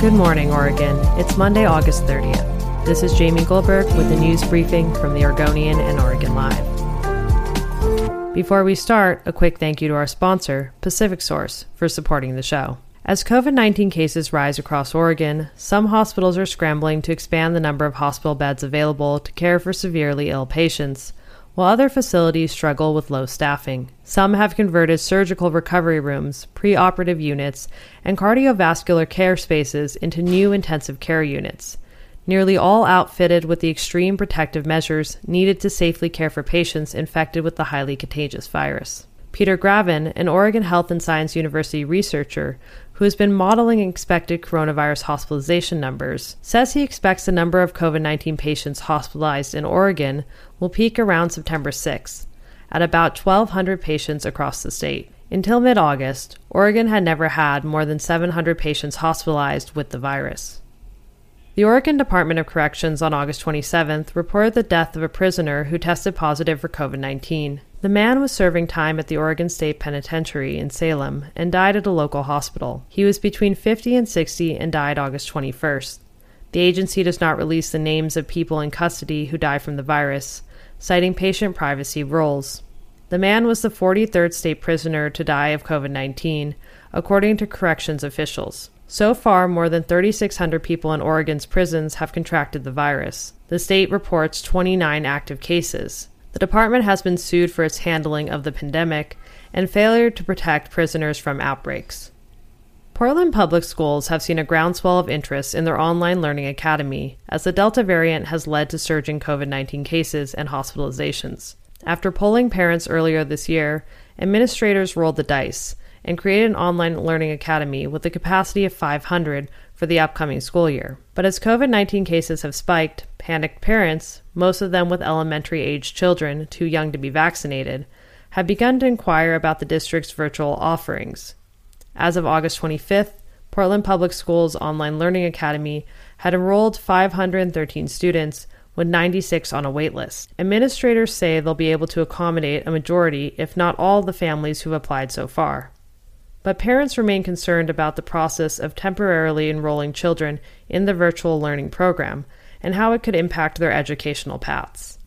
Good morning, Oregon. It's Monday, August 30th. This is Jamie Goldberg with the news briefing from the Oregonian and Oregon Live. Before we start, a quick thank you to our sponsor, PacificSource, for supporting the show. As COVID 19 cases rise across Oregon, some hospitals are scrambling to expand the number of hospital beds available to care for severely ill patients, while other facilities struggle with low staffing. Some have converted surgical recovery rooms, preoperative units, and cardiovascular care spaces into new intensive care units, nearly all outfitted with the extreme protective measures needed to safely care for patients infected with the highly contagious virus. Peter Graven, an Oregon Health and Science University researcher who has been modeling expected coronavirus hospitalization numbers, says he expects the number of COVID 19 patients hospitalized in Oregon will peak around September 6th, at about 1,200 patients across the state. Until mid August, Oregon had never had more than 700 patients hospitalized with the virus. The Oregon Department of Corrections on August 27th reported the death of a prisoner who tested positive for COVID 19. The man was serving time at the Oregon State Penitentiary in Salem and died at a local hospital. He was between 50 and 60 and died August 21st. The agency does not release the names of people in custody who die from the virus, citing patient privacy rules. The man was the 43rd state prisoner to die of COVID 19, according to corrections officials. So far, more than 3,600 people in Oregon's prisons have contracted the virus. The state reports 29 active cases. The department has been sued for its handling of the pandemic and failure to protect prisoners from outbreaks. Portland Public Schools have seen a groundswell of interest in their online learning academy as the Delta variant has led to surging COVID 19 cases and hospitalizations. After polling parents earlier this year, administrators rolled the dice and created an online learning academy with a capacity of 500 for the upcoming school year. But as COVID 19 cases have spiked, panicked parents, most of them with elementary aged children too young to be vaccinated, have begun to inquire about the district's virtual offerings. As of August 25th, Portland Public Schools Online Learning Academy had enrolled 513 students, with 96 on a waitlist. Administrators say they'll be able to accommodate a majority, if not all, the families who've applied so far but parents remain concerned about the process of temporarily enrolling children in the virtual learning program and how it could impact their educational paths.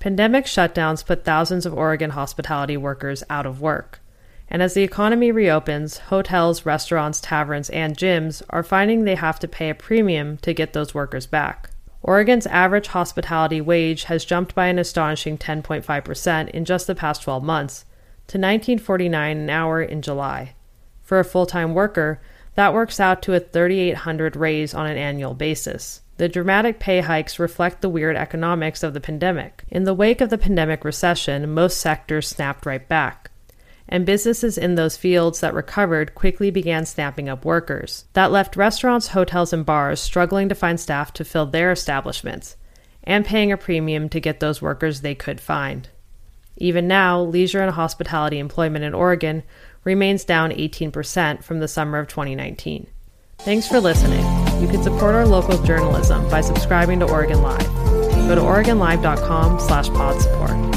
Pandemic shutdowns put thousands of Oregon hospitality workers out of work. And as the economy reopens, hotels, restaurants, taverns, and gyms are finding they have to pay a premium to get those workers back. Oregon's average hospitality wage has jumped by an astonishing 10.5% in just the past 12 months to 19.49 an hour in July. For a full time worker, that works out to a 3,800 raise on an annual basis. The dramatic pay hikes reflect the weird economics of the pandemic. In the wake of the pandemic recession, most sectors snapped right back. And businesses in those fields that recovered quickly began snapping up workers. That left restaurants, hotels, and bars struggling to find staff to fill their establishments, and paying a premium to get those workers they could find. Even now, leisure and hospitality employment in Oregon remains down 18% from the summer of 2019. Thanks for listening. You can support our local journalism by subscribing to Oregon Live. Go to OregonLive.com slash pod support.